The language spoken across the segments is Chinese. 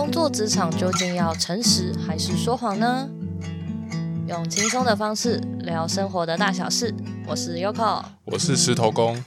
工作职场究竟要诚实还是说谎呢？用轻松的方式聊生活的大小事。我是 Yoko，我是石头公。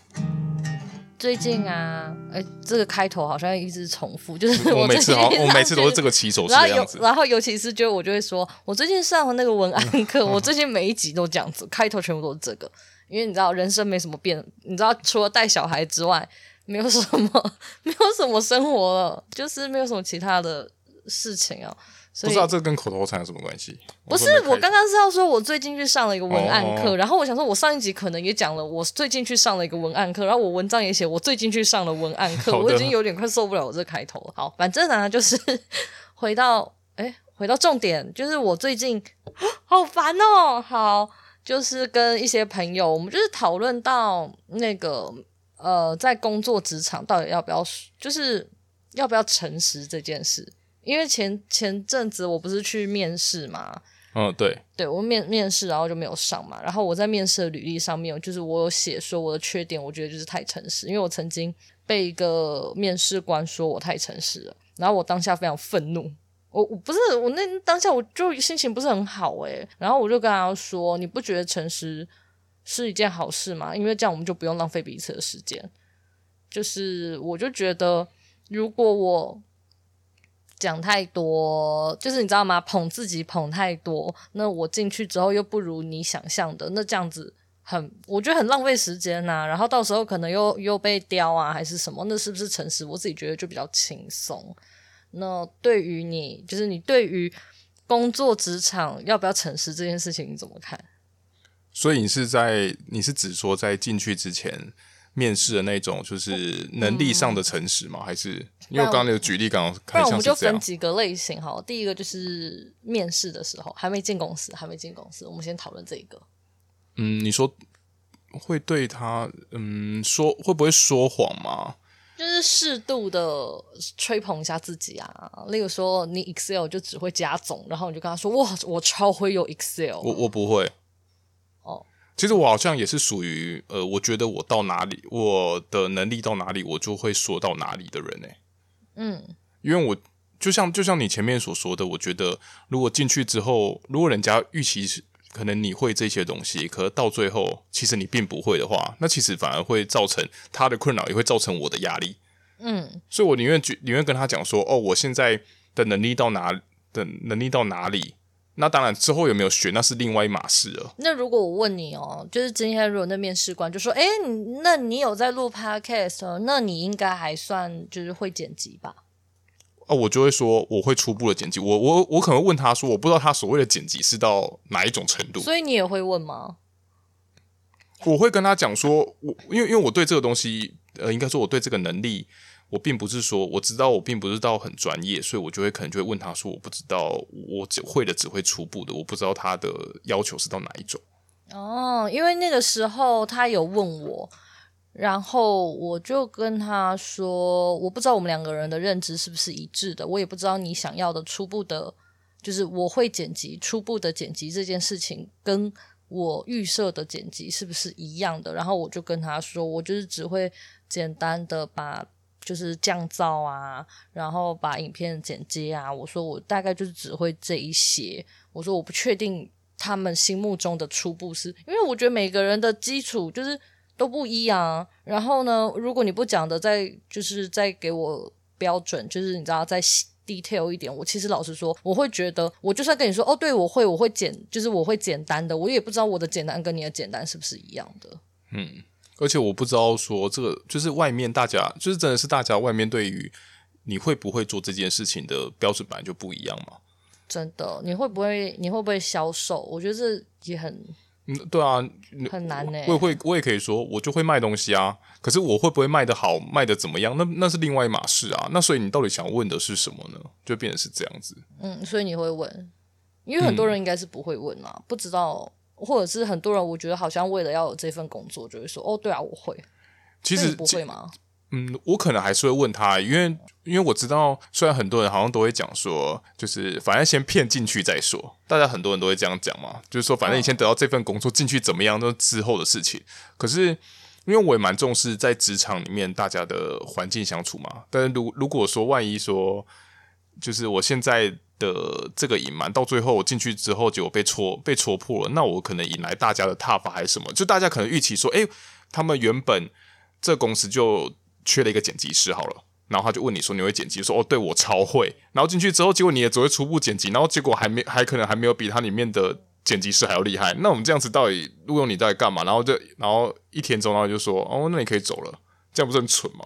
最近啊，哎、欸，这个开头好像一直重复，就是我每次好，我每次都是这个起手式的样子。然后，然后尤其是就我就会说，我最近上了那个文案课，我最近每一集都这样子，开头全部都是这个。因为你知道，人生没什么变，你知道，除了带小孩之外。没有什么，没有什么生活了，就是没有什么其他的事情啊。不知道这跟口头禅有什么关系？不是，我刚刚是要说，我最近去上了一个文案课，哦、然后我想说，我上一集可能也讲了，我最近去上了一个文案课，然后我文章也写，我最近去上了文案课，我已经有点快受不了我这开头了。好，反正呢，就是 回到，哎，回到重点，就是我最近好烦哦。好，就是跟一些朋友，我们就是讨论到那个。呃，在工作职场到底要不要，就是要不要诚实这件事？因为前前阵子我不是去面试嘛，嗯、哦，对，对我面面试，然后就没有上嘛。然后我在面试的履历上面，就是我有写说我的缺点，我觉得就是太诚实，因为我曾经被一个面试官说我太诚实了，然后我当下非常愤怒，我我不是我那当下我就心情不是很好诶，然后我就跟他说，你不觉得诚实是一件好事嘛？因为这样我们就不用浪费彼此的时间。就是我就觉得，如果我讲太多，就是你知道吗？捧自己捧太多，那我进去之后又不如你想象的，那这样子很，我觉得很浪费时间呐、然后到时候可能又又被刁啊，还是什么？那是不是诚实？我自己觉得就比较轻松。那对于你，就是你对于工作职场要不要诚实这件事情，你怎么看？所以你是在你是指说在进去之前面试的那种，就是能力上的诚实吗？嗯、还是因为我刚刚那个举例刚刚，刚刚那我们就分几个类型哈。第一个就是面试的时候还没进公司，还没进公司，我们先讨论这一个。嗯，你说会对他嗯说会不会说谎吗？就是适度的吹捧一下自己啊，例如说你 Excel 就只会加总，然后你就跟他说哇，我超会用 Excel，我我不会。其实我好像也是属于呃，我觉得我到哪里，我的能力到哪里，我就会说到哪里的人呢。嗯，因为我就像就像你前面所说的，我觉得如果进去之后，如果人家预期是可能你会这些东西，可是到最后其实你并不会的话，那其实反而会造成他的困扰，也会造成我的压力。嗯，所以我宁愿宁愿跟他讲说，哦，我现在的能力到哪的能力到哪里。那当然，之后有没有学那是另外一码事了。那如果我问你哦，就是今天如果那面试官就说：“哎，那你有在录 podcast，那你应该还算就是会剪辑吧？”哦，我就会说我会初步的剪辑。我我我可能问他说，我不知道他所谓的剪辑是到哪一种程度。所以你也会问吗？我会跟他讲说，我因为因为我对这个东西，呃，应该说我对这个能力。我并不是说我知道，我并不是到很专业，所以我就会可能就会问他说：“我不知道，我只会的只会初步的，我不知道他的要求是到哪一种。”哦，因为那个时候他有问我，然后我就跟他说：“我不知道我们两个人的认知是不是一致的，我也不知道你想要的初步的，就是我会剪辑初步的剪辑这件事情，跟我预设的剪辑是不是一样的？”然后我就跟他说：“我就是只会简单的把。”就是降噪啊，然后把影片剪接啊。我说我大概就是只会这一些。我说我不确定他们心目中的初步是，因为我觉得每个人的基础就是都不一样。然后呢，如果你不讲的再就是再给我标准，就是你知道再 detail 一点，我其实老实说，我会觉得我就算跟你说哦，对我会我会简，就是我会简单的，我也不知道我的简单跟你的简单是不是一样的。嗯。而且我不知道说这个就是外面大家就是真的是大家外面对于你会不会做这件事情的标准本来就不一样嘛？真的，你会不会你会不会销售？我觉得这也很嗯，对啊，很难呢。我也会我也可以说，我就会卖东西啊。可是我会不会卖的好，卖的怎么样？那那是另外一码事啊。那所以你到底想问的是什么呢？就变成是这样子。嗯，所以你会问，因为很多人应该是不会问啊，嗯、不知道。或者是很多人，我觉得好像为了要有这份工作，就会说：“哦，对啊，我会。”其实不会吗？嗯，我可能还是会问他，因为因为我知道，虽然很多人好像都会讲说，就是反正先骗进去再说。大家很多人都会这样讲嘛，就是说反正你先得到这份工作进去怎么样，都是之后的事情。可是因为我也蛮重视在职场里面大家的环境相处嘛，但是如如果说万一说就是我现在的这个隐瞒，到最后我进去之后，结果被戳被戳破了，那我可能引来大家的挞伐还是什么？就大家可能预期说，诶，他们原本这公司就缺了一个剪辑师，好了。然后他就问你说：“你会剪辑？”说：“哦，对，我超会。”然后进去之后，结果你也只会初步剪辑，然后结果还没还可能还没有比他里面的剪辑师还要厉害。那我们这样子到底录用你到底干嘛？然后就然后一天中，然后就说：“哦，那你可以走了。”这样不是很蠢吗？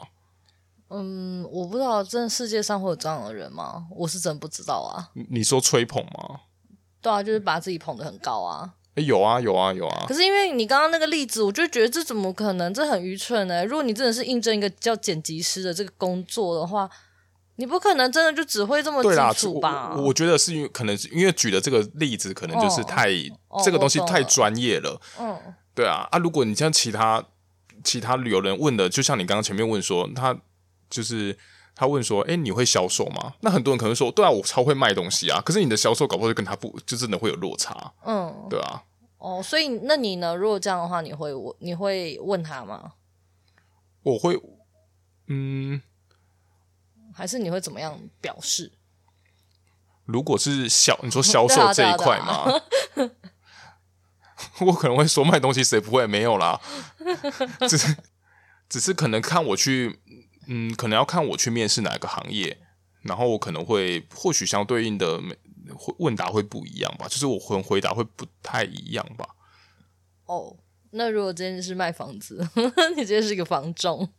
嗯，我不知道，真的世界上会有这样的人吗？我是真不知道啊。你说吹捧吗？对啊，就是把自己捧得很高啊。欸、有啊有啊有啊！可是因为你刚刚那个例子，我就觉得这怎么可能？这很愚蠢呢。如果你真的是应征一个叫剪辑师的这个工作的话，你不可能真的就只会这么基础吧？我，我觉得是因为可能是因为举的这个例子，可能就是太、哦、这个东西太专业了。嗯，对啊啊！如果你像其他其他旅游人问的，就像你刚刚前面问说，他就是他问说，哎、欸，你会销售吗？那很多人可能说，对啊，我超会卖东西啊。可是你的销售搞不好就跟他不就真的会有落差。嗯，对啊。哦，所以那你呢？如果这样的话，你会问你会问他吗？我会，嗯，还是你会怎么样表示？如果是销，你说销售这一块吗？我可能会说卖东西谁不会？没有啦，只是只是可能看我去，嗯，可能要看我去面试哪个行业，然后我可能会或许相对应的问答会不一样吧，就是我回回答会不太一样吧。哦，那如果今天是卖房子，你今天是一个房仲，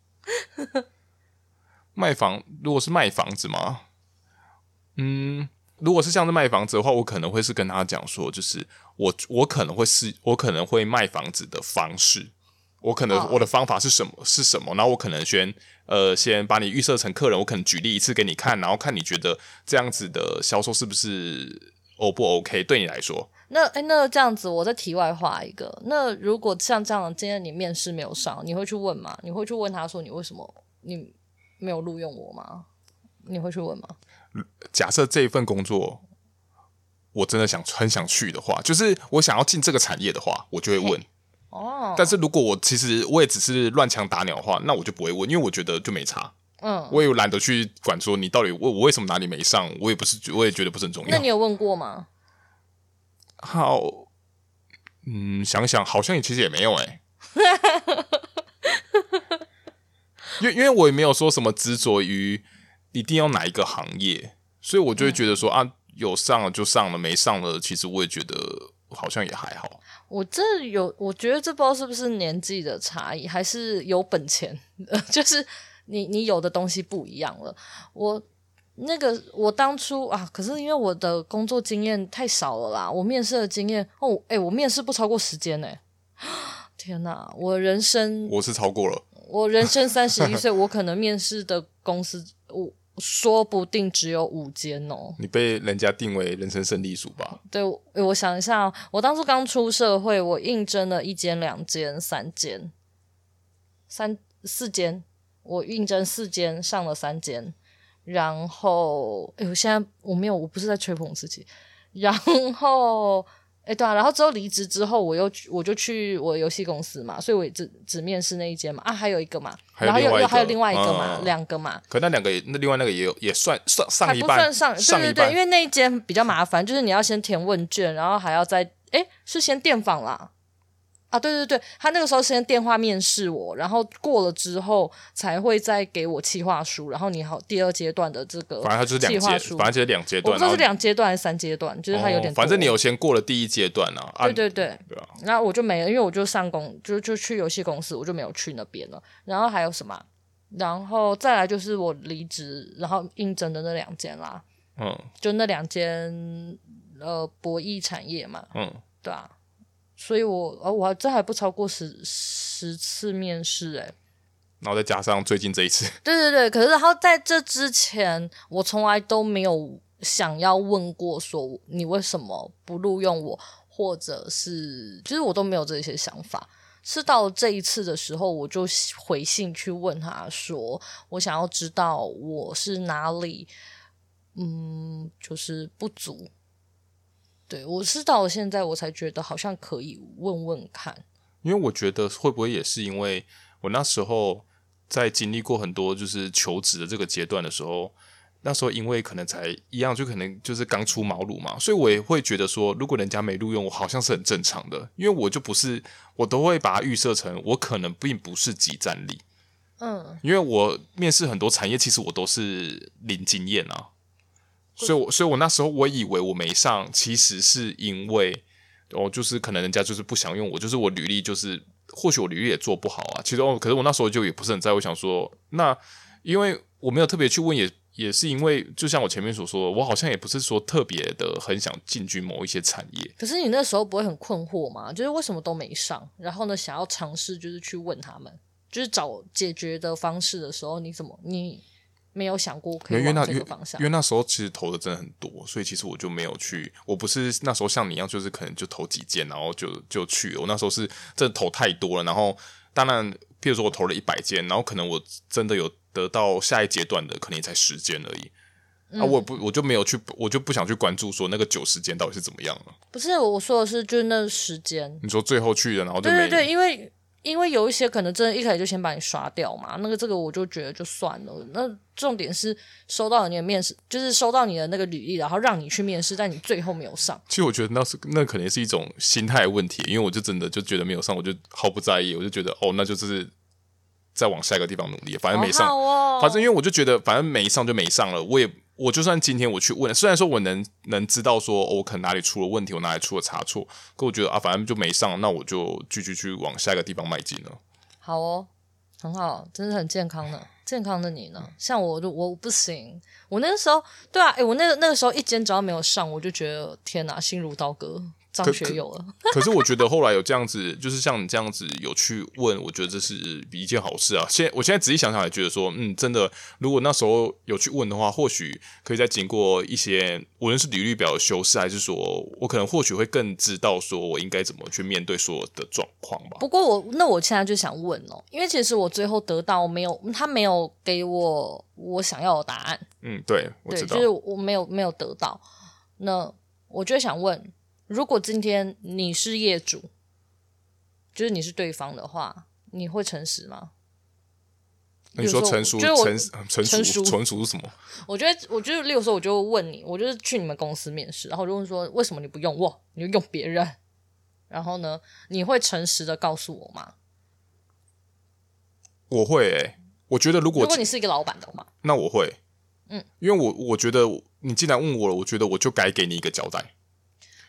卖房，如果是卖房子吗？嗯，如果是像是卖房子的话，我可能会是跟他讲说，就是我我可能会是，我可能会卖房子的方式。我可能我的方法是什么、oh. 是什么？然后我可能先呃先把你预设成客人，我可能举例一次给你看，然后看你觉得这样子的销售是不是 O 不 OK？对你来说，那哎那这样子，我再题外话一个，那如果像这样，今天你面试没有上，你会去问吗？你会去问他说你为什么你没有录用我吗？你会去问吗？假设这一份工作我真的想很想去的话，就是我想要进这个产业的话，我就会问。哦，但是如果我其实我也只是乱枪打鸟的话，那我就不会问，因为我觉得就没差。嗯，我也懒得去管说你到底我我为什么哪里没上，我也不是，我也觉得不是很重要。那你有问过吗？好，嗯，想想好像也其实也没有哎、欸，因为因为我也没有说什么执着于一定要哪一个行业，所以我就会觉得说、嗯、啊，有上了就上了，没上了其实我也觉得好像也还好。我这有，我觉得这不知道是不是年纪的差异，还是有本钱，就是你你有的东西不一样了。我那个我当初啊，可是因为我的工作经验太少了啦，我面试的经验哦，诶、欸，我面试不超过时间呢。天哪，我人生我是超过了，我人生三十一岁，我可能面试的公司我。说不定只有五间哦，你被人家定为人生胜利组吧？对，我想一下，我当初刚出社会，我应征了一间、两间、三间、三四间，我应征四间，上了三间，然后，哎，我现在我没有，我不是在吹捧自己，然后。哎，对啊，然后之后离职之后，我又我就去我游戏公司嘛，所以我只只面试那一间嘛。啊，还有一个嘛，然后又又还有另外一个嘛，嗯、两个嘛。可那两个也，那另外那个也有也算算上一半，还不算上，对对对，因为那一间比较麻烦，就是你要先填问卷，然后还要再哎，是先电访啦。啊，对对对，他那个时候先电话面试我，然后过了之后才会再给我企划书，然后你好第二阶段的这个，反正他就是两阶，反正就是两阶段，我不知道是两阶段还是三阶段，就是他有点、哦，反正你有先过了第一阶段啊，对对对，对啊，然后我就没了，因为我就上工，就就去游戏公司，我就没有去那边了。然后还有什么？然后再来就是我离职，然后应征的那两间啦，嗯，就那两间呃博弈产业嘛，嗯，对啊。所以我，我还这还不超过十十次面试诶，然后再加上最近这一次，对对对。可是，然后在这之前，我从来都没有想要问过说你为什么不录用我，或者是其实我都没有这些想法。是到这一次的时候，我就回信去问他说，我想要知道我是哪里，嗯，就是不足。对，我是到现在我才觉得好像可以问问看，因为我觉得会不会也是因为我那时候在经历过很多就是求职的这个阶段的时候，那时候因为可能才一样，就可能就是刚出茅庐嘛，所以我也会觉得说，如果人家没录用我，好像是很正常的，因为我就不是，我都会把它预设成我可能并不是即战力。嗯，因为我面试很多产业，其实我都是零经验啊，所以我，所以我那时候我以为我没上，其实是因为哦，就是可能人家就是不想用我，就是我履历就是或许我履历也做不好啊。其实哦，可是我那时候就也不是很在乎，想说那因为我没有特别去问也。也是因为，就像我前面所说的，我好像也不是说特别的很想进军某一些产业。可是你那时候不会很困惑吗？就是为什么都没上，然后呢，想要尝试就是去问他们，就是找解决的方式的时候，你怎么你没有想过可以往这个方向？因为那时候其实投的真的很多，所以其实我就没有去。我不是那时候像你一样，就是可能就投几件，然后就就去了。我那时候是真的投太多了，然后当然，譬如说我投了一百件，然后可能我真的有。得到下一阶段的可能也才十件而已，嗯、啊，我不我就没有去，我就不想去关注说那个九十间到底是怎么样了。不是我说的是，就是那十间。你说最后去的，然后对对对，因为因为有一些可能真的一开始就先把你刷掉嘛，那个这个我就觉得就算了。那重点是收到你的面试，就是收到你的那个履历，然后让你去面试，但你最后没有上。其实我觉得那是那可能是一种心态问题，因为我就真的就觉得没有上，我就毫不在意，我就觉得哦，那就，就是。再往下一个地方努力，反正没上，哦、反正因为我就觉得，反正没上就没上了。我也，我就算今天我去问，虽然说我能能知道说，我可能哪里出了问题，我哪里出了差错，可我觉得啊，反正就没上，那我就继续去往下一个地方迈进了。好哦，很好，真的很健康的，健康的你呢？像我，我不行。我那个时候，对啊，诶、我那个那个时候一间只要没有上，我就觉得天哪，心如刀割。张学友了，可是我觉得后来有这样子，就是像你这样子有去问，我觉得这是一件好事啊。现我现在仔细想想，也觉得说，嗯，真的，如果那时候有去问的话，或许可以再经过一些，无论是履历表的修饰，还是说我可能或许会更知道说我应该怎么去面对所有的状况吧。不过我那我现在就想问哦，因为其实我最后得到没有，他没有给我我想要的答案。嗯，对，我知道，就是我没有没有得到，那我就想问。如果今天你是业主，就是你是对方的话，你会诚实吗？你说诚实，诚诚实，诚实是什么？我觉得，我觉得，例如说，我就问你，我就是去你们公司面试，然后就问说，为什么你不用我，你就用别人？然后呢，你会诚实的告诉我吗？我会诶、欸，我觉得如果如果你是一个老板的话，那我会，嗯，因为我我觉得你既然问我了，我觉得我就该给你一个交代。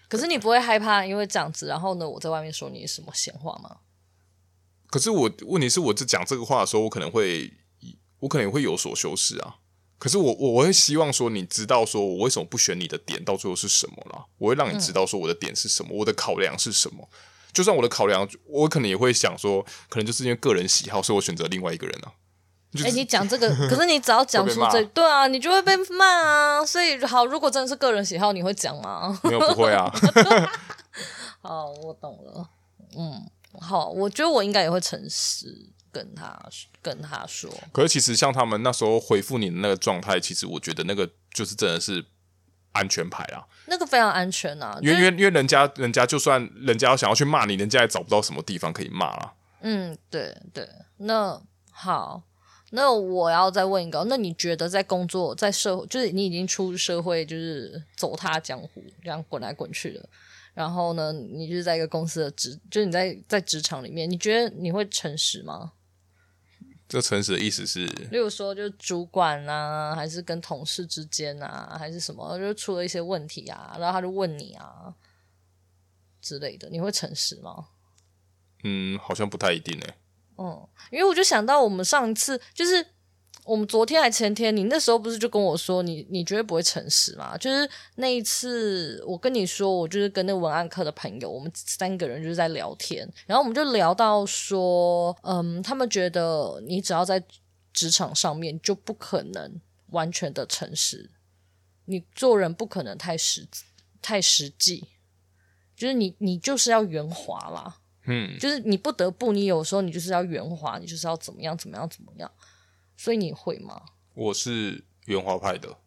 可是你不会害怕，因为这样子，然后呢，我在外面说你什么闲话吗？可是我问题是，我在讲这个话的时候，我可能会，我可能会有所修饰啊。可是我我我会希望说，你知道说我为什么不选你的点，到最后是什么了？我会让你知道说我的点是什么，嗯、我的考量是什么。就算我的考量，我可能也会想说，可能就是因为个人喜好，所以我选择另外一个人啊。哎、就是欸，你讲这个，可是你只要讲出这，对啊，你就会被骂啊。所以好，如果真的是个人喜好，你会讲吗？没有，不会啊。好，我懂了。嗯，好，我觉得我应该也会诚实跟他跟他说。可是其实像他们那时候回复你的那个状态，其实我觉得那个就是真的是安全牌啊。那个非常安全啊，因为因为因为人家人家就算人家要想要去骂你，人家也找不到什么地方可以骂啊。嗯，对对，那好。那我要再问一个，那你觉得在工作在社会，就是你已经出社会，就是走踏江湖这样滚来滚去的，然后呢，你就是在一个公司的职，就是你在在职场里面，你觉得你会诚实吗？这诚实的意思是，例如说，就是主管啊，还是跟同事之间啊，还是什么，就出了一些问题啊，然后他就问你啊之类的，你会诚实吗？嗯，好像不太一定诶。嗯，因为我就想到我们上一次，就是我们昨天还前天，你那时候不是就跟我说你你绝对不会诚实嘛？就是那一次我跟你说，我就是跟那文案课的朋友，我们三个人就是在聊天，然后我们就聊到说，嗯，他们觉得你只要在职场上面就不可能完全的诚实，你做人不可能太实太实际，就是你你就是要圆滑啦。嗯，就是你不得不，你有时候你就是要圆滑，你就是要怎么样怎么样怎么样，所以你会吗？我是圆滑派的。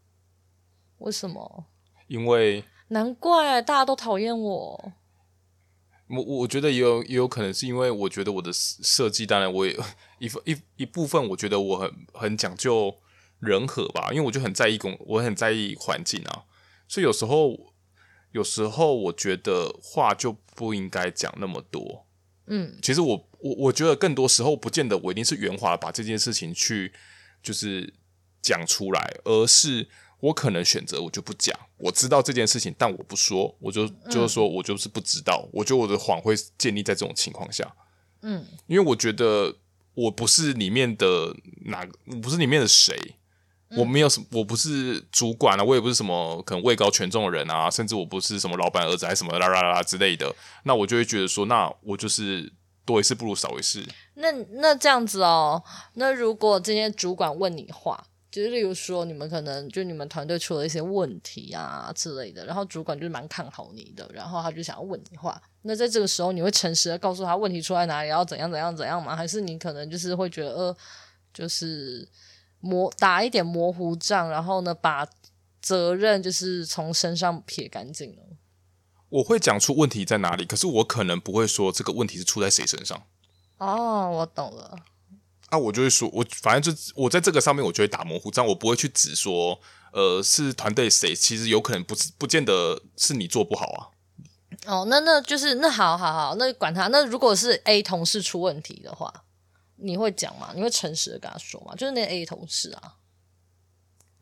为什么？因为难怪大家都讨厌我。我我觉得也有也有可能是因为我觉得我的设计，当然我也一一一部分，我觉得我很很讲究人和吧，因为我就很在意工，我很在意环境啊，所以有时候有时候我觉得话就不应该讲那么多。嗯，其实我我我觉得更多时候不见得我一定是圆滑把这件事情去就是讲出来，而是我可能选择我就不讲，我知道这件事情，但我不说，我就就是说我就是不知道。嗯，我觉得我的谎会建立在这种情况下。嗯，因为我觉得我不是里面的哪，不是里面的谁，我没有什么，我不是主管啊，我也不是什么可能位高权重的人啊，甚至我不是什么老板儿子还什么啦啦啦之类的，那我就会觉得说，那我就是多一事不如少一事。那那这样子哦，那如果今天主管问你话。就是例如说，你们可能就你们团队出了一些问题啊之类的，然后主管就是蛮看好你的，然后他就想要问你话。那在这个时候，你会诚实的告诉他问题出在哪里，然后怎样怎样怎样吗？还是你可能就是会觉得呃，就是模打一点模糊仗，然后呢，把责任就是从身上撇干净了？我会讲出问题在哪里，可是我可能不会说这个问题是出在谁身上。哦，我懂了。那、啊、我就会说，我反正就我在这个上面，我就会打模糊仗，我不会去指说，呃，是团队谁，其实有可能不是，不见得是你做不好啊。哦，那那就是那好好好，那管他。那如果是 A 同事出问题的话，你会讲吗？你会诚实的跟他说吗？就是那 A 同事啊。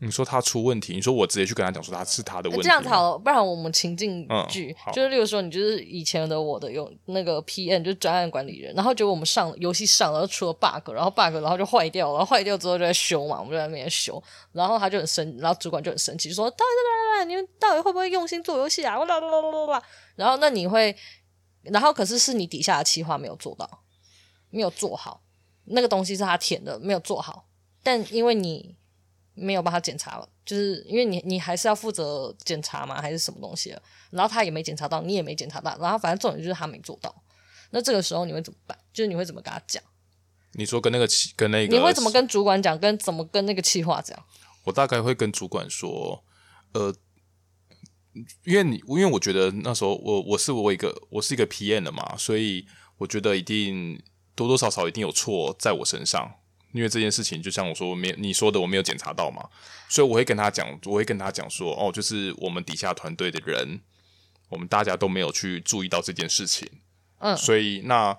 你说他出问题，你说我直接去跟他讲说他是他的问题，这样子好了，不然我们情境剧、嗯、就是，例如说你就是以前的我的用那个 PM 就是专案管理人，然后结果我们上游戏上了，出了 bug，然后 bug 然后就坏掉了，然后坏掉之后就在修嘛，我们就在那边修，然后他就很生，然后主管就很生气，说：“到底来来来，你们到底会不会用心做游戏啊？”啦啦啦啦啦然后那你会，然后可是是你底下的企划没有做到，没有做好，那个东西是他填的，没有做好，但因为你。没有帮他检查了，就是因为你你还是要负责检查嘛，还是什么东西了？然后他也没检查到，你也没检查到，然后反正重点就是他没做到。那这个时候你会怎么办？就是你会怎么跟他讲？你说跟那个企跟那个，你会怎么跟主管讲？跟怎么跟那个企划讲？我大概会跟主管说，呃，因为你因为我觉得那时候我我是我一个我是一个 PM 的嘛，所以我觉得一定多多少少一定有错在我身上。因为这件事情，就像我说，我没有你说的，我没有检查到嘛，所以我会跟他讲，我会跟他讲说，哦，就是我们底下团队的人，我们大家都没有去注意到这件事情，嗯，所以那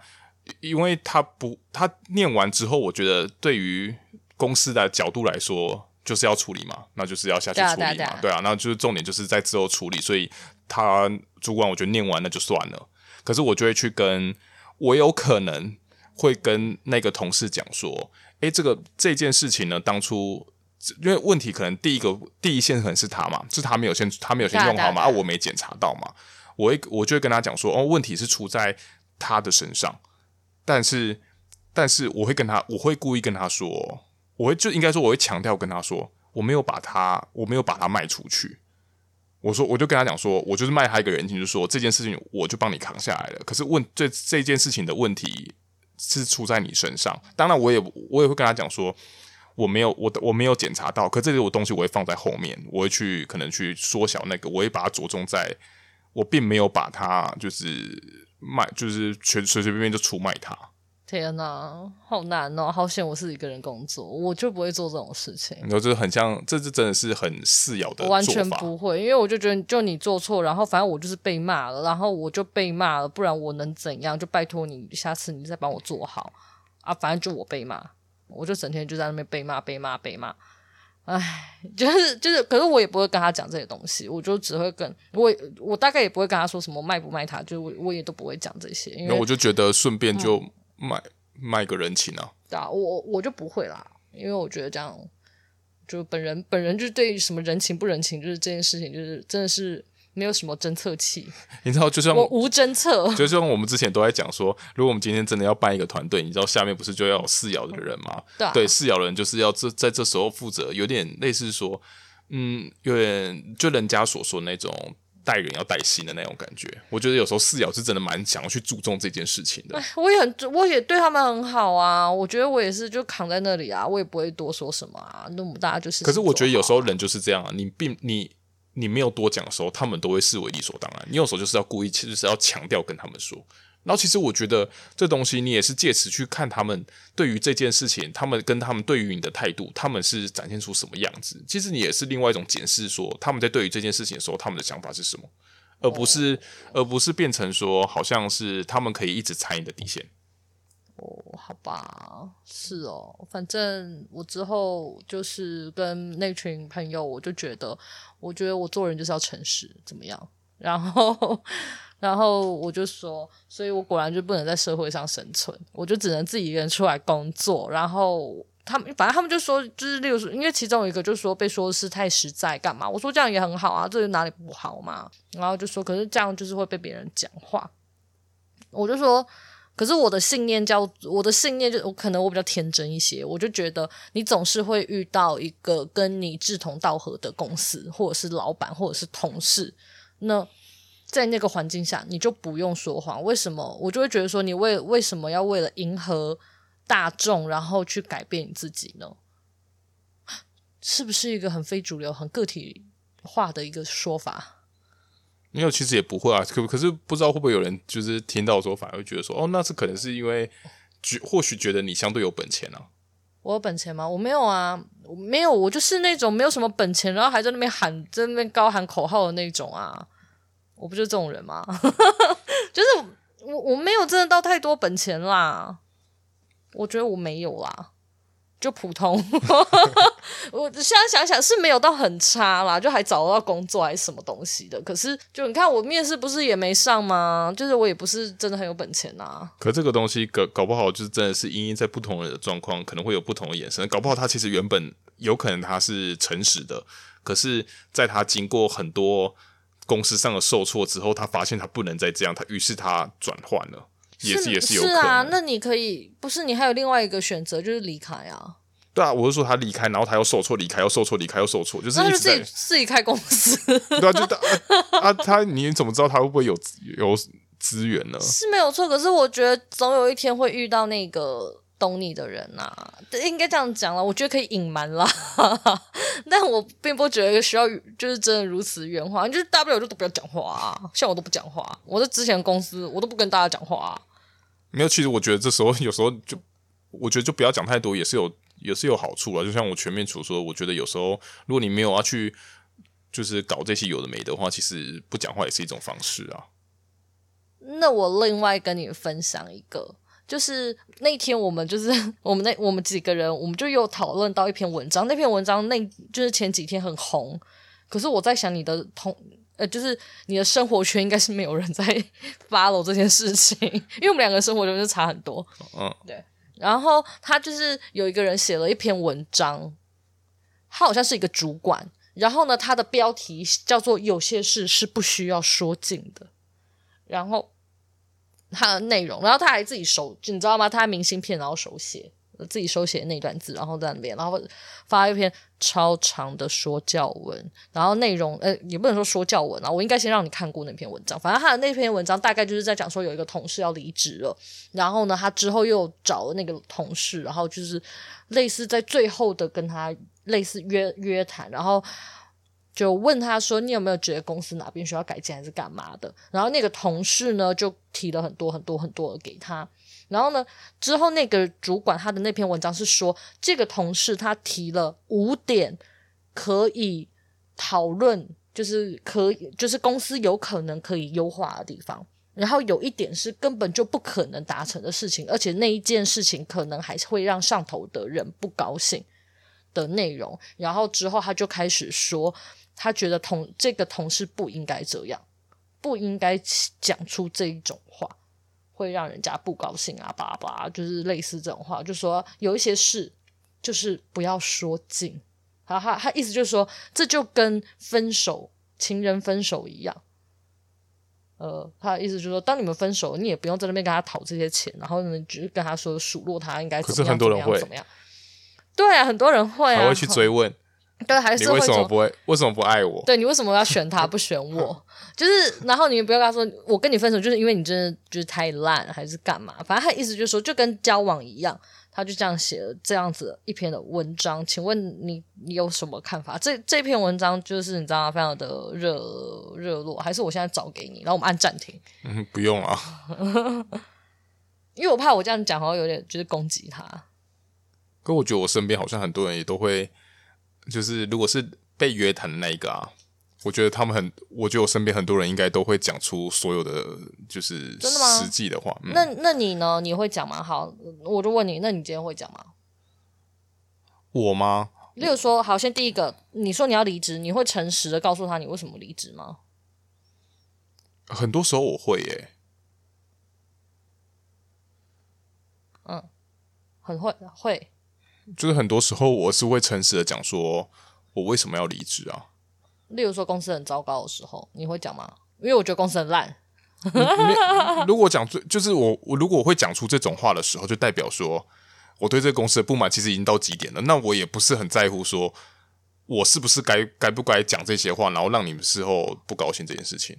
因为他不，他念完之后，我觉得对于公司的角度来说，就是要处理嘛，那就是要下去处理嘛，对啊，对啊，对啊，那就是重点就是在之后处理，所以他主管我觉得念完那就算了，可是我就会去跟，我有可能会跟那个同事讲说。诶，这个这件事情呢，当初因为问题可能第一个第一线可能是他嘛，是他没有先他没有先用好嘛，啊，我没检查到嘛，我会我就会跟他讲说，哦，问题是出在他的身上，但是但是我会跟他，我会故意跟他说，我会就应该说我会强调跟他说，我没有把他我没有把他卖出去，我说我就跟他讲说，我就是卖他一个人情，就是说这件事情我就帮你扛下来了，可是问这这件事情的问题。是出在你身上，当然我也我也会跟他讲说，我没有我我没有检查到，可这里我东西我会放在后面，我会去可能去缩小那个，我会把它着重在，我并没有把它就是卖，就是全随随便便就出卖它。天哪，好难哦！好险我是一个人工作，我就不会做这种事情。然后就是很像，这是真的是很次要的，完全不会，因为我就觉得，就你做错，然后反正我就是被骂了，然后我就被骂了，不然我能怎样？就拜托你，下次你再帮我做好啊！反正就我被骂，我就整天就在那边被骂、被骂、被骂。唉，就是就是，可是我也不会跟他讲这些东西，我就只会跟我我大概也不会跟他说什么卖不卖他，就我我也都不会讲这些，因为我就觉得顺便就。嗯卖卖个人情啊！对啊，我我就不会啦，因为我觉得这样，就本人本人就对于什么人情不人情，就是这件事情，就是真的是没有什么侦测器。你知道，就像我无侦测，就像我们之前都在讲说，如果我们今天真的要办一个团队，你知道下面不是就要有次要的人吗？对啊，对，次要的人就是要这在这时候负责，有点类似说，嗯，有点就人家所说的那种。带人要带心的那种感觉，我觉得有时候四爻是真的蛮想要去注重这件事情的。我也很，我也对他们很好啊。我觉得我也是，就扛在那里啊，我也不会多说什么啊。那么大家就是，可是我觉得有时候人就是这样啊，你并你你没有多讲的时候，他们都会视为理所当然。你有时候就是要故意，其实是要强调跟他们说，然后其实我觉得这东西你也是借此去看他们对于这件事情，他们跟他们对于你的态度，他们是展现出什么样子。其实你也是另外一种检视，说他们在对于这件事情的时候，他们的想法是什么，而不是而不是变成说好像是他们可以一直踩你的底线。哦，好吧，是哦，反正我之后就是跟那群朋友，我就觉得，我觉得我做人就是要诚实，怎么样？然后。然后我就说，所以我果然就不能在社会上生存，我就只能自己一个人出来工作。然后他们反正他们就说，就是例如说，因为其中有一个就说被说是太实在干嘛？我说这样也很好啊，这哪里不好嘛？然后就说，可是这样就是会被别人讲话。我就说，可是我的信念叫我的信念就我可能我比较天真一些，我就觉得你总是会遇到一个跟你志同道合的公司，或者是老板，或者是同事，那。在那个环境下，你就不用说谎。为什么？我就会觉得说，你为为什么要为了迎合大众，然后去改变你自己呢？是不是一个很非主流、很个体化的一个说法？没有，其实也不会啊。可可是不知道会不会有人就是听到说，反而会觉得说，哦，那是可能是因为觉或许觉得你相对有本钱啊。我有本钱吗？我没有啊，我没有，我就是那种没有什么本钱，然后还在那边喊，在那边高喊口号的那种啊。我不就这种人吗？就是我我没有真的到太多本钱啦，我觉得我没有啦，就普通。我现在想想是没有到很差啦，就还找得到工作还是什么东西的。可是就你看我面试不是也没上吗？就是我也不是真的很有本钱呐。可这个东西搞搞不好就是真的是因因在不同人的状况，可能会有不同的眼神。搞不好他其实原本有可能他是诚实的，可是在他经过很多。公司上的受挫之后，他发现他不能再这样，他于是他转换了，也是也是有可能。是啊，那你可以不是你还有另外一个选择，就是离开啊。对啊，我是说他离开，然后他又受挫，离开又受挫，离开又受挫，就是一直在自己自己开公司。对啊，就啊，啊他你怎么知道他会不会有有资源呢？是没有错，可是我觉得总有一天会遇到那个。懂你的人呐、啊，应该这样讲了。我觉得可以隐瞒啦，但我并不觉得需要就是真的如此圆滑。就是大不了就都不要讲话啊，像我都不讲话。我在之前公司，我都不跟大家讲话啊。没有，其实我觉得这时候有时候就，我觉得就不要讲太多，也是有也是有好处啊。就像我全面处说，我觉得有时候如果你没有要去就是搞这些有的没的话，其实不讲话也是一种方式啊。那我另外跟你分享一个。就是那天，我们就是 我们那我们几个人，我们就又讨论到一篇文章。那篇文章那就是前几天很红，可是我在想，你的同呃，就是你的生活圈应该是没有人在 follow 这件事情，因为我们两个生活圈就差很多。嗯，对。然后他就是有一个人写了一篇文章，他好像是一个主管，然后呢，他的标题叫做“有些事是不需要说尽的”，然后。他的内容，然后他还自己手，你知道吗？他明信片，然后手写，自己手写那段字，然后在那边，然后发一篇超长的说教文，然后内容，呃，也不能说说教文啊，我应该先让你看过那篇文章。反正他的那篇文章大概就是在讲说，有一个同事要离职了，然后呢，他之后又找了那个同事，然后就是类似在最后的跟他类似约约谈，然后。就问他说：“你有没有觉得公司哪边需要改进，还是干嘛的？”然后那个同事呢，就提了很多很多很多的给他。然后呢，之后那个主管他的那篇文章是说，这个同事他提了五点可以讨论，就是可以，就是公司有可能可以优化的地方。然后有一点是根本就不可能达成的事情，而且那一件事情可能还是会让上头的人不高兴的内容。然后之后他就开始说。他觉得同这个同事不应该这样，不应该讲出这一种话，会让人家不高兴啊，巴拉巴拉，就是类似这种话，就说有一些事就是不要说尽。然后他他意思就是说，这就跟分手，情人分手一样。呃，他的意思就是说，当你们分手，你也不用在那边跟他讨这些钱，然后呢，只是跟他说数落他应该怎么样，可是很多人会怎么样？对啊，很多人会啊，还会去追问。对，还是你为什么不会？为什么不爱我？对，你为什么要选他不选我？就是，然后你们不要跟他说，我跟你分手就是因为你真的就是太烂，还是干嘛？反正他意思就是说，就跟交往一样，他就这样写了这样子一篇的文章，请问你你有什么看法？这这篇文章就是你知道非常的热热络，还是我现在找给你，然后我们按暂停？嗯，不用啊，因为我怕我这样讲好像有点就是攻击他。可我觉得我身边好像很多人也都会，就是如果是被约谈的那一个啊。我觉得他们很，我觉得我身边很多人应该都会讲出所有的就是实际的话。嗯、那那你呢？你会讲吗？好，我就问你，那你今天会讲吗？我吗？例如说，好，先第一个，你说你要离职，你会诚实的告诉他你为什么离职吗？很多时候我会耶。嗯，很会会。就是很多时候我是会诚实的讲说，我为什么要离职啊？例如说公司很糟糕的时候，你会讲吗？因为我觉得公司很烂。如果讲最就是我我如果我会讲出这种话的时候，就代表说我对这个公司的不满其实已经到极点了。那我也不是很在乎说我是不是该该不该讲这些话，然后让你们事后不高兴这件事情。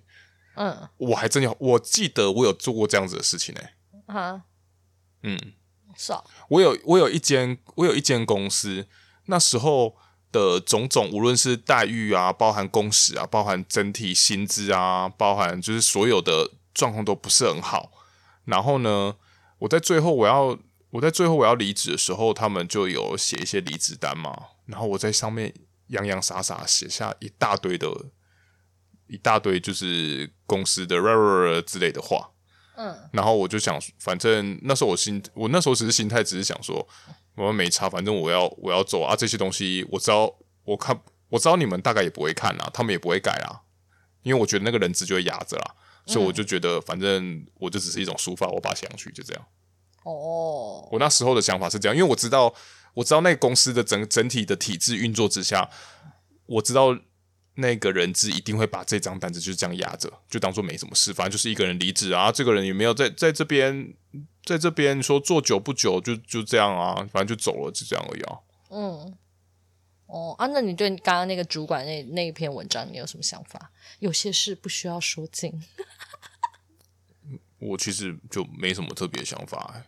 嗯，我还真有，我记得我有做过这样子的事情呢、欸。啊，嗯，是啊，我有我有一间我有一间公司，那时候。的种种，无论是待遇啊，包含工时啊，包含整体薪资啊，包含就是所有的状况都不是很好。然后呢，我在最后我要我在最后我要离职的时候，他们就有写一些离职单嘛。然后我在上面洋洋洒洒写下一大堆的，一大堆就是公司的 Rara 之类的话。嗯。然后我就想，反正那时候我心，我那时候只是心态，只是想说。我们没差，反正我要我要走啊！这些东西我知道，我看我知道你们大概也不会看啊，他们也不会改啊，因为我觉得那个人质就会压着啦，所以我就觉得反正我就只是一种抒发，我把它写上去就这样。哦，我那时候的想法是这样，因为我知道我知道那个公司的整整体的体制运作之下，我知道那个人质一定会把这张单子就是这样压着，就当做没什么事，反正就是一个人离职啊，这个人也没有在在这边。在这边说做久不久就就这样啊，反正就走了，就这样而已啊。嗯，哦啊，那你对刚刚那个主管那那一篇文章，你有什么想法？有些事不需要说尽。我其实就没什么特别想法，欸，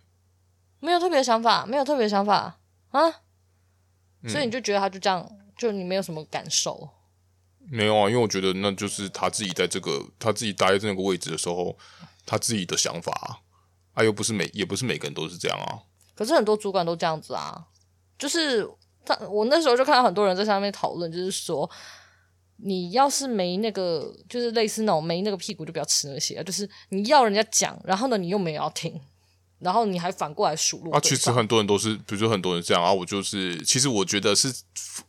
没有特别想法，没有特别想法啊。所以你就觉得他就这样，嗯，就你没有什么感受？没有啊，因为我觉得那就是他自己在这个他自己待在这个位置的时候，他自己的想法啊。啊，又不是每，也不是每个人都是这样啊。可是很多主管都这样子啊，就是他，我那时候就看到很多人在上面讨论，就是说，你要是没那个，就是类似那种没那个屁股，就不要吃那些，就是你要人家讲，然后呢，你又没有要听，然后你还反过来数落。啊，其实很多人都是，比如说很多人这样啊，我就是，其实我觉得是，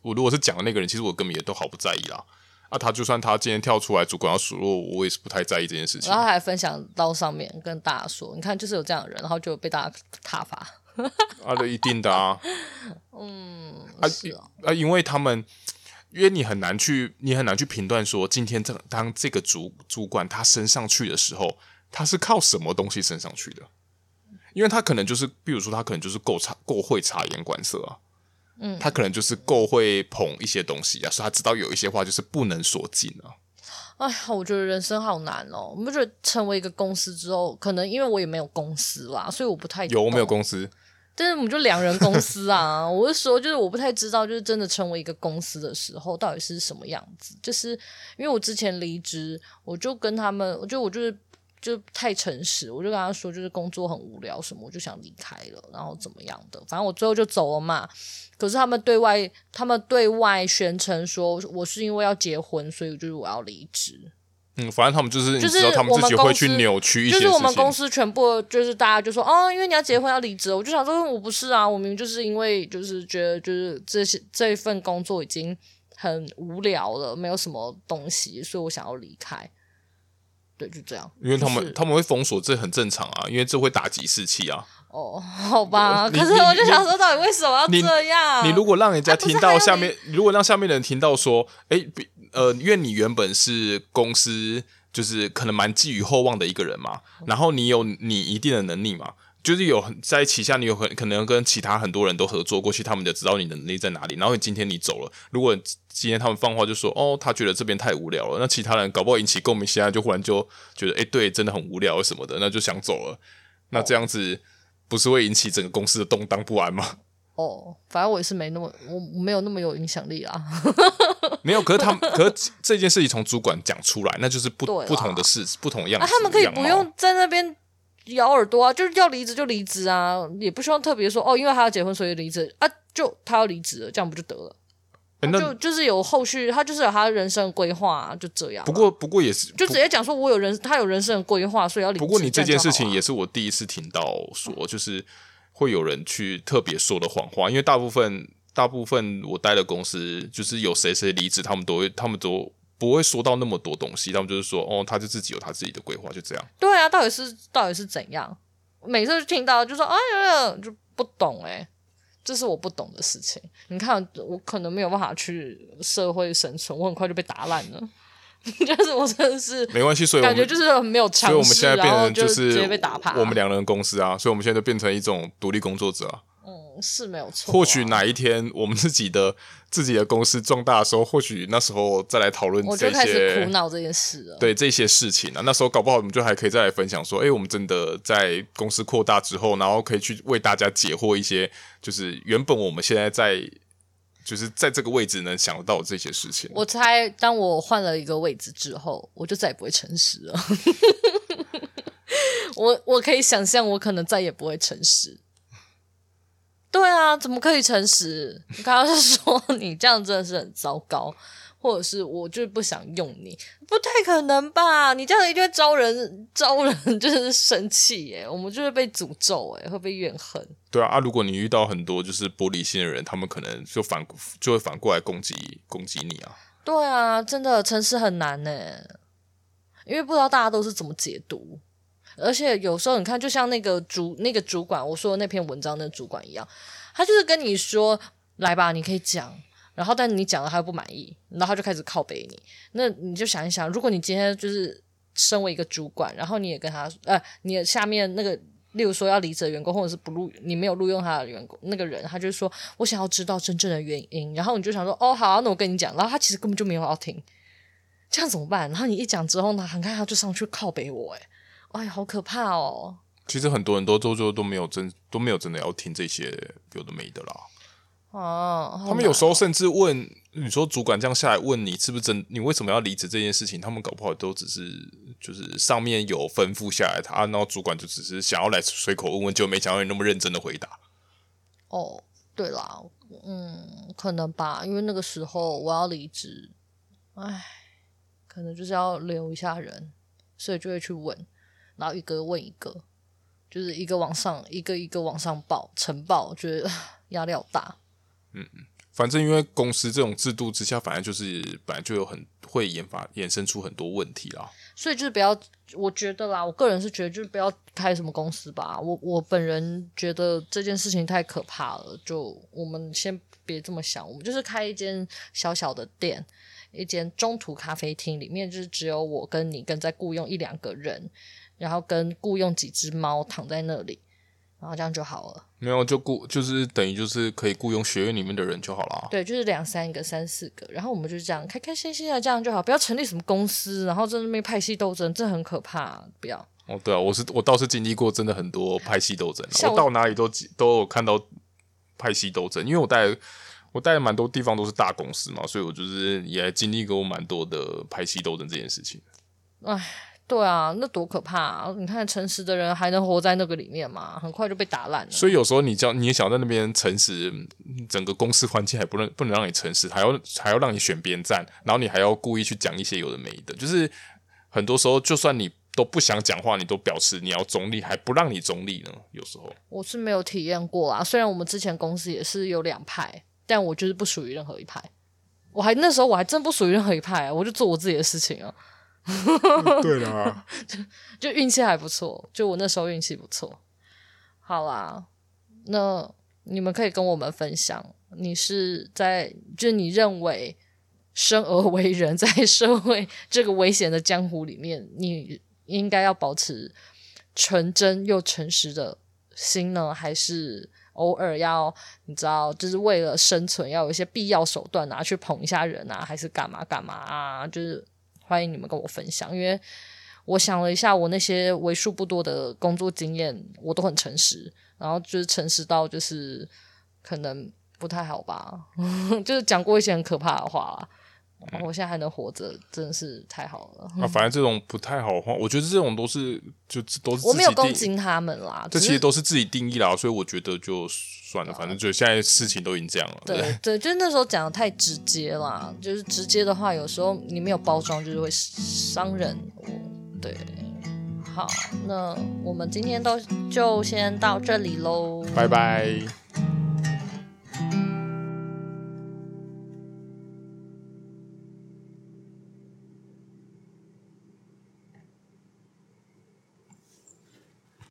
我如果是讲的那个人，其实我根本也都毫不在意啦。啊，他就算他今天跳出来，主管要数落我，我也是不太在意这件事情。然后他还分享到上面跟大家说：“你看，就是有这样的人，然后就被大家挞伐。”啊，那一定的啊。嗯，啊啊，因为他们，因为你很难去，你很难去评断说，今天这当这个主主管他升上去的时候，他是靠什么东西升上去的？因为他可能就是，比如说他可能就是够察够会察言观色啊。嗯，他可能就是够会捧一些东西啊，所以他知道有一些话就是不能说尽啊。哎呀，我觉得人生好难哦。我们觉得成为一个公司之后，可能因为我也没有公司啦，所以我不太有我没有公司，但是我们就两人公司啊。我是说，就是我不太知道，就是真的成为一个公司的时候，到底是什么样子。就是因为我之前离职，我就跟他们，我就我就是。就太诚实，我就跟他说，就是工作很无聊什么，我就想离开了，然后怎么样的，反正我最后就走了嘛。可是他们对外，他们对外宣称说，我是因为要结婚，所以就是我要离职。嗯，反正他们就是，就是他们自己会去扭曲一些，就是我们公司全部就是大家就说，哦，因为你要结婚要离职，我就想说，我不是啊，我明明就是因为就是觉得就是这些这一份工作已经很无聊了，没有什么东西，所以我想要离开。对，就这样。因为他们、就是、他们会封锁，这很正常啊，因为这会打击士气啊。哦，好吧。可是我就想说，到底为什么要这样？你，你如果让人家听到下面，如果让下面的人听到说，哎，呃，因为你原本是公司，就是可能蛮寄予厚望的一个人嘛，然后你有你一定的能力嘛。就是有在旗下，你有很可能跟其他很多人都合作过去，他们就知道你的能力在哪里。然后你今天你走了，如果今天他们放话就说哦，他觉得这边太无聊了，那其他人搞不好引起共鸣，现在就忽然就觉得哎，对，真的很无聊什么的，那就想走了。那这样子，不是会引起整个公司的动荡不安吗？哦，反正我也是没那么，我没有那么有影响力啊。没有，可是他们，可是这件事情从主管讲出来，那就是不不同的事，不同样子。啊，他们可以不用在那边咬耳朵啊，就是要离职就离职啊，也不需要特别说哦，因为他要结婚所以离职啊，就他要离职了，这样不就得了？欸、就就是有后续，他就是有他人生规划、啊，就这样。不过不过也是，就直接讲说我有人，他有人生的规划，所以要离职。不过你这件事情也是我第一次听到说，嗯、就是。会有人去特别说的谎话，因为大部分大部分我待的公司，就是有谁谁离职，他们都会，他们都不会说到那么多东西，他们就是说，哦，他就自己有他自己的规划，就这样。对啊，到底是到底是怎样？每次听到就说，哎呀，就不懂哎、欸，这是我不懂的事情。你看，我可能没有办法去社会生存，我很快就被打烂了。就是我真的是没关系，所以感觉就是很没有尝试，所以我们现在变成就是直接被打趴。我们两人公司啊，所以我们现在就变成一种独立工作者啊。嗯，是没有错、啊。或许哪一天我们自己的自己的公司壮大的时候，或许那时候再来讨论这些。我就开始苦恼这件事了。对这些事情啊，那时候搞不好我们就还可以再来分享说，哎、欸，我们真的在公司扩大之后，然后可以去为大家解惑一些，就是原本我们现在在。就是在这个位置能想得到这些事情。我猜，当我换了一个位置之后，我就再也不会诚实了。我我可以想象，我可能再也不会诚实。对啊，怎么可以诚实？你刚刚是说你这样真的是很糟糕。或者是我就是不想用你，不太可能吧？你这样一定会招人招人就是生气耶，我们就会被诅咒哎，会被怨恨。对啊，啊，如果你遇到很多就是玻璃心的人，他们可能就反就会反过来攻击攻击你啊。对啊，真的诚实很难呢，因为不知道大家都是怎么解读，而且有时候你看，就像那个主那个主管我说的那篇文章的主管一样，他就是跟你说来吧，你可以讲。然后，但你讲了他又不满意，然后他就开始靠背你。那你就想一想，如果你今天就是身为一个主管，然后你也跟他，呃，你下面那个，例如说要离职的员工，或者是不录，你没有录用他的员工，那个人，他就说我想要知道真正的原因。然后你就想说，哦，好啊，那我跟你讲。然后他其实根本就没有要听，这样怎么办？然后你一讲之后呢，很快他就上去靠背我，诶，哎呀，好可怕哦。其实很多人都都都都没有真都没有真的要听这些有的没的啦。哦，他们有时候甚至问你说，主管这样下来问你是不是真，你为什么要离职这件事情，他们搞不好都只是就是上面有吩咐下来，他然后主管就只是想要来随口问问，就没想到你那么认真的回答。哦，对啦，嗯，可能吧，因为那个时候我要离职，哎，可能就是要留一下人，所以就会去问，然后一个问一个，就是一个往上，一个一个往上报呈报，觉得 压力好大。嗯，反正因为公司这种制度之下，反正就是本来就有很会研发衍生出很多问题啦。所以就是不要，我觉得啦，我个人是觉得就是不要开什么公司吧。我我本人觉得这件事情太可怕了，就我们先别这么想，我们就是开一间小小的店，一间中途咖啡厅，里面就是只有我跟你跟在雇佣一两个人，然后跟雇佣几只猫躺在那里。然后这样就好了，没有就雇就是等于就是可以雇佣学院里面的人就好了。对，就是两三个、三四个，然后我们就这样开开心心的这样就好，不要成立什么公司，然后在那边派系斗争，这很可怕，不要。哦，对啊，我是我倒是经历过真的很多派系斗争，我，我到哪里都都有看到派系斗争，因为我带我带了蛮多地方都是大公司嘛，所以我就是也经历过蛮多的派系斗争这件事情。唉。对啊，那多可怕啊！你看，诚实的人还能活在那个里面吗？很快就被打烂了。所以有时候你叫你也想在那边诚实，整个公司环境还不能不能让你诚实，还要还要让你选边站，然后你还要故意去讲一些有的没的。就是很多时候，就算你都不想讲话，你都表示你要中立，还不让你中立呢。有时候我是没有体验过啊。虽然我们之前公司也是有两派，但我就是不属于任何一派。我还那时候我还真不属于任何一派啊，我就做我自己的事情啊。对啦，就就运气还不错，就我那时候运气不错。好啦，那你们可以跟我们分享，你是在就你认为生而为人，在社会这个危险的江湖里面，你应该要保持纯真又诚实的心呢，还是偶尔要你知道，就是为了生存要有一些必要手段啊，去捧一下人啊，还是干嘛干嘛啊？就是。欢迎你们跟我分享，因为我想了一下，我那些为数不多的工作经验，我都很诚实，然后就是诚实到就是可能不太好吧，就是讲过一些很可怕的话。然后我现在还能活着，真的是太好了。啊，反正这种不太好的话，我觉得这种都是就都是我没有攻击他们啦，这其实都是自己定义啦，所以我觉得就算了，反正就现在事情都已经这样了。对对，对，就是那时候讲的太直接啦，就是直接的话，有时候你没有包装，就是会伤人。对，好，那我们今天都就先到这里喽，拜拜。